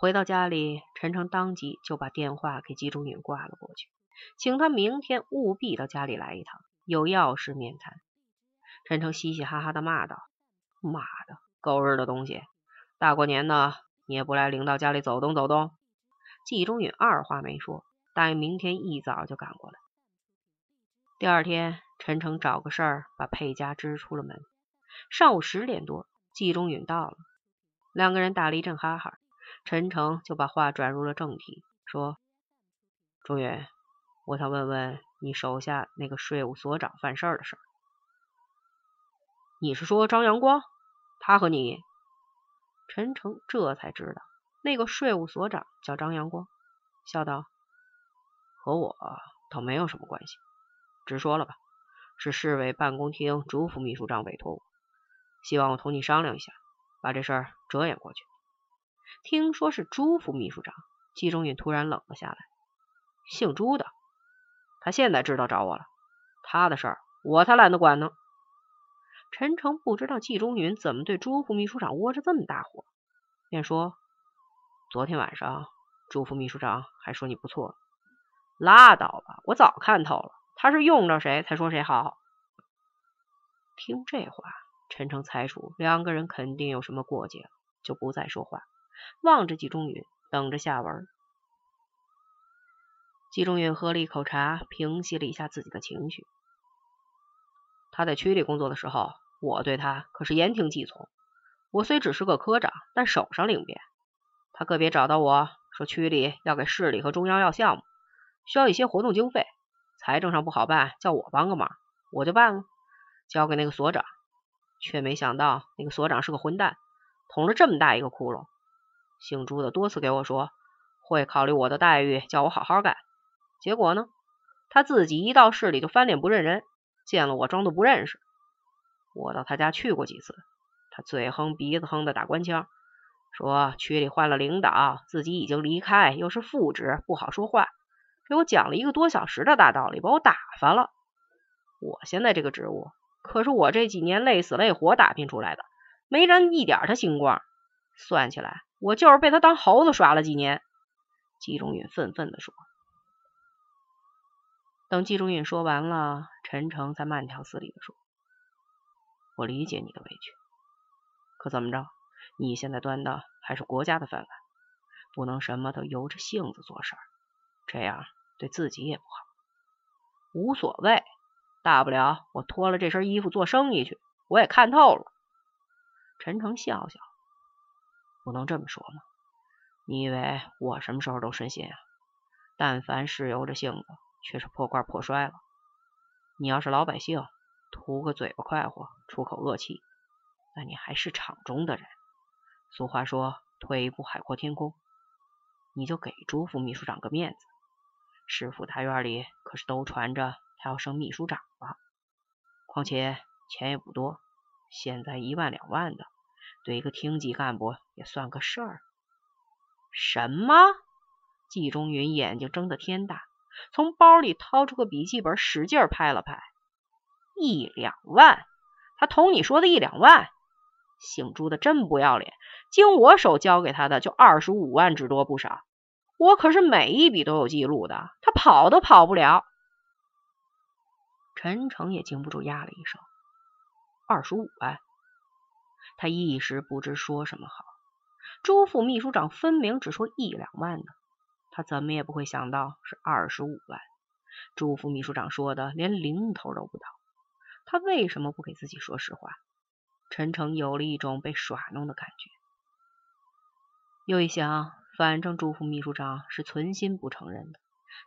回到家里，陈诚当即就把电话给季中允挂了过去，请他明天务必到家里来一趟，有要事面谈。陈诚嘻嘻哈哈的骂道：“妈的，狗日的东西！大过年的你也不来领导家里走动走动？”季中允二话没说，答应明天一早就赶过来。第二天，陈诚找个事儿把佩家支出了门。上午十点多，季中允到了，两个人打了一阵哈哈，陈诚就把话转入了正题，说：“中允，我想问问你手下那个税务所长犯事儿的事儿。你是说张阳光？他和你？”陈诚这才知道，那个税务所长叫张阳光，笑道：“和我倒没有什么关系。”直说了吧，是市委办公厅朱副秘书长委托我，希望我同你商量一下，把这事儿遮掩过去。听说是朱副秘书长，季中云突然冷了下来。姓朱的，他现在知道找我了，他的事儿我才懒得管呢。陈诚不知道季中云怎么对朱副秘书长窝着这么大火，便说：“昨天晚上朱副秘书长还说你不错，拉倒吧，我早看透了。”他是用着谁才说谁好。听这话，陈诚猜出两个人肯定有什么过节，就不再说话，望着季中允，等着下文。季中允喝了一口茶，平息了一下自己的情绪。他在区里工作的时候，我对他可是言听计从。我虽只是个科长，但手上领便。他个别找到我说，区里要给市里和中央要项目，需要一些活动经费。财政上不好办，叫我帮个忙，我就办了，交给那个所长，却没想到那个所长是个混蛋，捅了这么大一个窟窿。姓朱的多次给我说会考虑我的待遇，叫我好好干，结果呢，他自己一到市里就翻脸不认人，见了我装作不认识。我到他家去过几次，他嘴哼鼻子哼的打官腔，说区里换了领导，自己已经离开，又是副职，不好说话。给我讲了一个多小时的大道理，把我打发了。我现在这个职务，可是我这几年累死累活打拼出来的，没沾一点他星光。算起来，我就是被他当猴子耍了几年。季中允愤愤地说。等季中允说完了，陈诚才慢条斯理地说：“我理解你的委屈，可怎么着？你现在端的还是国家的饭碗，不能什么都由着性子做事儿，这样。”对自己也不好，无所谓，大不了我脱了这身衣服做生意去。我也看透了。陈诚笑笑，不能这么说嘛。你以为我什么时候都顺心啊？但凡是由着性子，却是破罐破摔了。你要是老百姓，图个嘴巴快活，出口恶气，那你还是场中的人。俗话说，退一步海阔天空。你就给朱副秘书长个面子。市府大院里可是都传着他要升秘书长了，况且钱也不多，现在一万两万的，对一个厅级干部也算个事儿。什么？季中云眼睛睁得天大，从包里掏出个笔记本，使劲拍了拍。一两万？他同你说的一两万？姓朱的真不要脸，经我手交给他的就二十五万之多不少。我可是每一笔都有记录的，他跑都跑不了。陈诚也禁不住压了一声，二十五万，他一时不知说什么好。朱副秘书长分明只说一两万呢，他怎么也不会想到是二十五万。朱副秘书长说的连零头都不到，他为什么不给自己说实话？陈诚有了一种被耍弄的感觉，又一想。反正朱副秘书长是存心不承认的，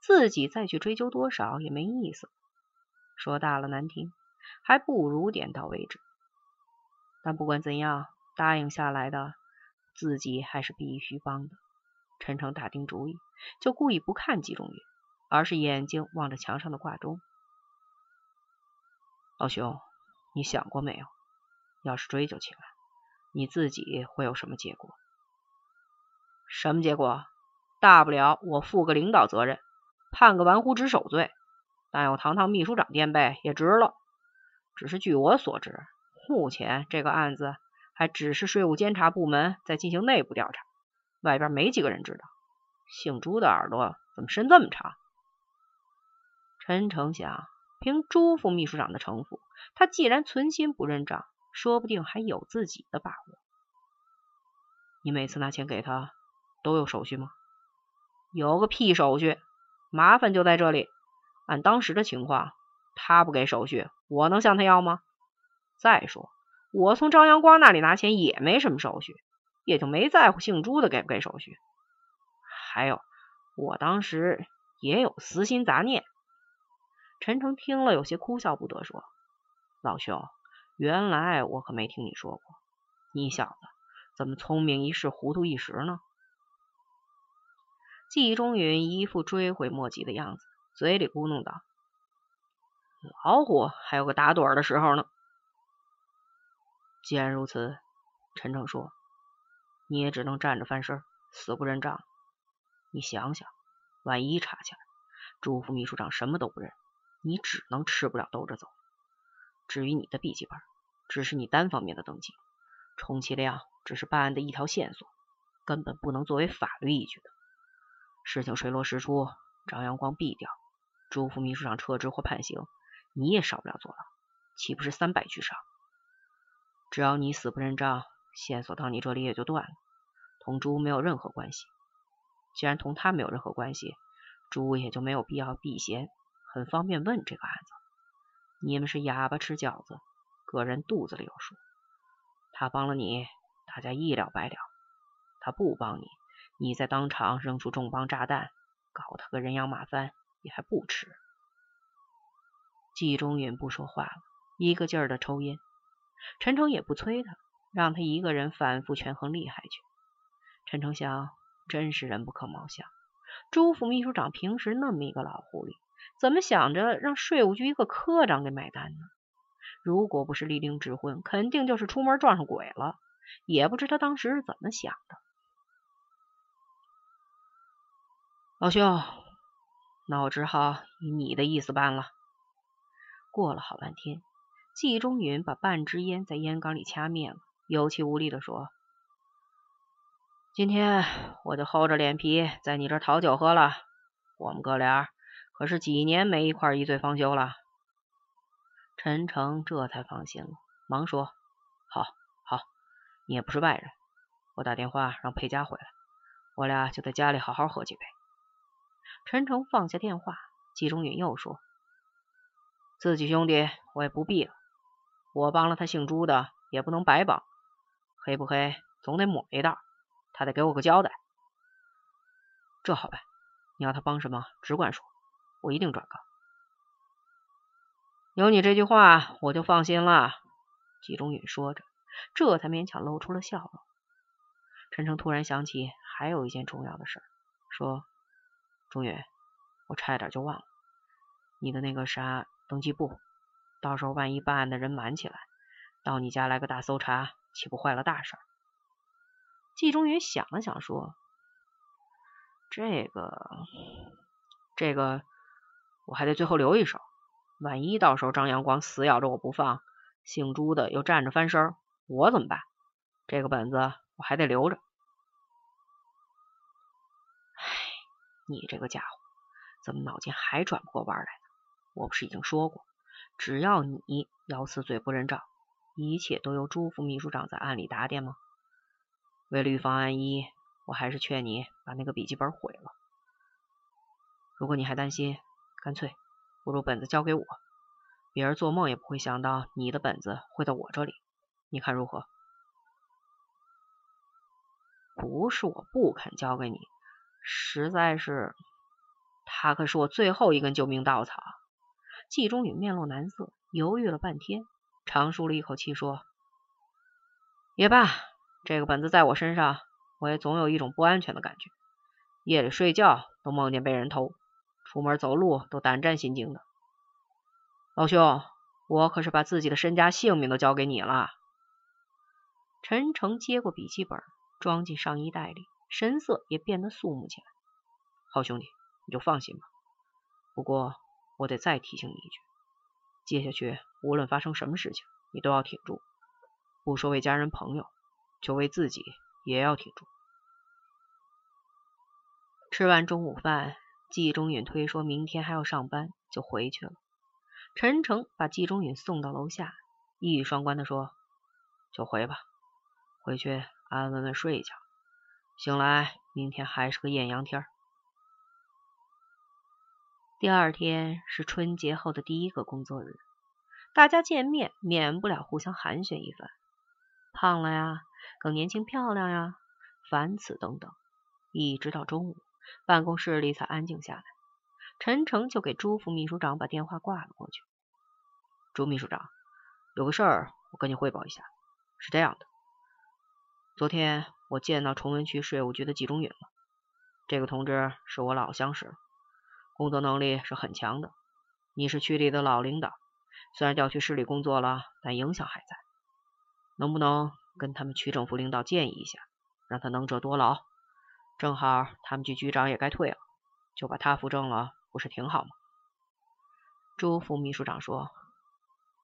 自己再去追究多少也没意思。说大了难听，还不如点到为止。但不管怎样，答应下来的，自己还是必须帮的。陈诚打定主意，就故意不看季中云，而是眼睛望着墙上的挂钟。老兄，你想过没有？要是追究起来，你自己会有什么结果？什么结果？大不了我负个领导责任，判个玩忽职守罪，但有堂堂秘书长垫背也值了。只是据我所知，目前这个案子还只是税务监察部门在进行内部调查，外边没几个人知道。姓朱的耳朵怎么伸这么长？陈诚想，凭朱副秘书长的城府，他既然存心不认账，说不定还有自己的把握。你每次拿钱给他都有手续吗？有个屁手续！麻烦就在这里。按当时的情况，他不给手续，我能向他要吗？再说，我从张阳光那里拿钱也没什么手续，也就没在乎姓朱的给不给手续。还有，我当时也有私心杂念。陈诚听了，有些哭笑不得，说：“老兄，原来我可没听你说过，你小子怎么聪明一世，糊涂一时呢？”季中允一副追悔莫及的样子，嘴里咕哝道：“老虎还有个打盹的时候呢。”既然如此，陈诚说：“你也只能站着翻身，死不认账。”你想想，万一查起来，朱副秘书长什么都不认，你只能吃不了兜着走。至于你的笔记本，只是你单方面的登记，充其量只是办案的一条线索，根本不能作为法律依据的。事情水落石出，张阳光毙掉，朱副秘书长撤职或判刑，你也少不了坐牢，岂不是三败俱伤？只要你死不认账，线索到你这里也就断了，同朱没有任何关系。既然同他没有任何关系，朱也就没有必要避嫌，很方便问这个案子。你们是哑巴吃饺子，个人肚子里有数。他帮了你，大家一了百了；他不帮你，你在当场扔出重磅炸弹，搞他个人仰马翻，也还不迟。季中允不说话了，一个劲儿的抽烟。陈诚也不催他，让他一个人反复权衡利害去。陈诚想。真是人不可貌相。朱副秘书长平时那么一个老狐狸，怎么想着让税务局一个科长给买单呢？如果不是立令指婚，肯定就是出门撞上鬼了。也不知他当时是怎么想的。老兄，那我只好以你的意思办了。过了好半天，季中允把半支烟在烟缸里掐灭了，有气无力的说。今天我就厚着脸皮在你这讨酒喝了，我们哥俩可是几年没一块一醉方休了。陈诚这才放心了，忙说：“好，好，你也不是外人，我打电话让佩佳回来，我俩就在家里好好喝几杯。”陈诚放下电话，季中允又说：“自己兄弟我也不避了，我帮了他姓朱的，也不能白帮，黑不黑总得抹一道。”他得给我个交代，这好办。你要他帮什么，只管说，我一定转告。有你这句话，我就放心了。季中允说着，这才勉强露出了笑容。陈诚突然想起还有一件重要的事，说：“中允，我差一点就忘了，你的那个啥登记簿，到时候万一办案的人满起来，到你家来个大搜查，岂不坏了大事？”季中云想了想，说：“这个，这个，我还得最后留一手。万一到时候张阳光死咬着我不放，姓朱的又站着翻身，我怎么办？这个本子我还得留着。唉，你这个家伙，怎么脑筋还转不过弯来呢？我不是已经说过，只要你咬死嘴不认账，一切都由朱副秘书长在暗里打点吗？”为了预防万一，我还是劝你把那个笔记本毁了。如果你还担心，干脆不如本子交给我，别人做梦也不会想到你的本子会在我这里。你看如何？不是我不肯交给你，实在是他可是我最后一根救命稻草。季中宇面露难色，犹豫了半天，长舒了一口气，说：“也罢。”这个本子在我身上，我也总有一种不安全的感觉。夜里睡觉都梦见被人偷，出门走路都胆战心惊的。老兄，我可是把自己的身家性命都交给你了。陈诚接过笔记本，装进上衣袋里，神色也变得肃穆起来。好兄弟，你就放心吧。不过我得再提醒你一句，接下去无论发生什么事情，你都要挺住，不说为家人朋友。就为自己也要挺住。吃完中午饭，季中允推说明天还要上班，就回去了。陈诚把季中允送到楼下，一语双关的说：“就回吧，回去安安稳稳睡一觉，醒来明天还是个艳阳天。”第二天是春节后的第一个工作日，大家见面免不了互相寒暄一番，胖了呀，更年轻漂亮呀，凡此等等，一直到中午。办公室里才安静下来，陈诚就给朱副秘书长把电话挂了过去。朱秘书长，有个事儿我跟你汇报一下。是这样的，昨天我见到崇文区税务局的季中允了。这个同志是我老相识，工作能力是很强的。你是区里的老领导，虽然调去市里工作了，但影响还在。能不能跟他们区政府领导建议一下，让他能者多劳？正好他们局局长也该退了，就把他扶正了，不是挺好吗？朱副秘书长说：“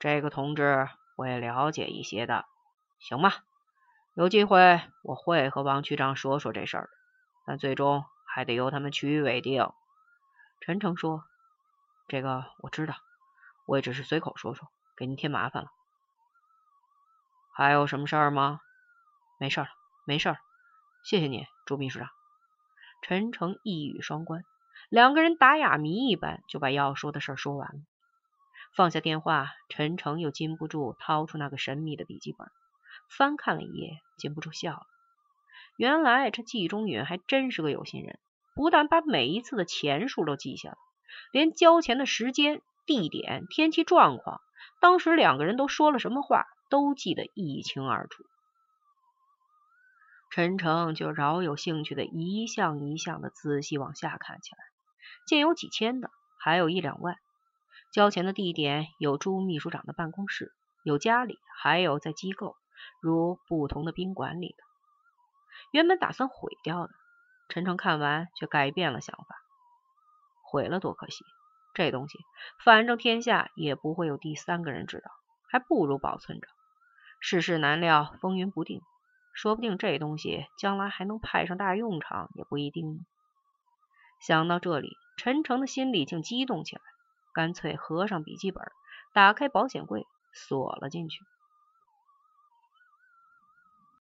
这个同志我也了解一些的，行吗？有机会我会和王区长说说这事儿，但最终还得由他们区委定。”陈诚说：“这个我知道，我也只是随口说说，给您添麻烦了。还有什么事儿吗？没事了，没事了，谢谢你，朱秘书长。”陈诚一语双关，两个人打哑谜一般就把要说的事儿说完了。放下电话，陈诚又禁不住掏出那个神秘的笔记本，翻看了一页，禁不住笑了。原来这季中允还真是个有心人，不但把每一次的钱数都记下了，连交钱的时间、地点、天气状况，当时两个人都说了什么话，都记得一清二楚。陈诚就饶有兴趣的一项一项的仔细往下看起来，见有几千的，还有一两万。交钱的地点有朱秘书长的办公室，有家里，还有在机构，如不同的宾馆里的。原本打算毁掉的，陈诚看完却改变了想法。毁了多可惜，这东西反正天下也不会有第三个人知道，还不如保存着。世事难料，风云不定。说不定这东西将来还能派上大用场，也不一定。想到这里，陈诚的心里竟激动起来，干脆合上笔记本，打开保险柜，锁了进去。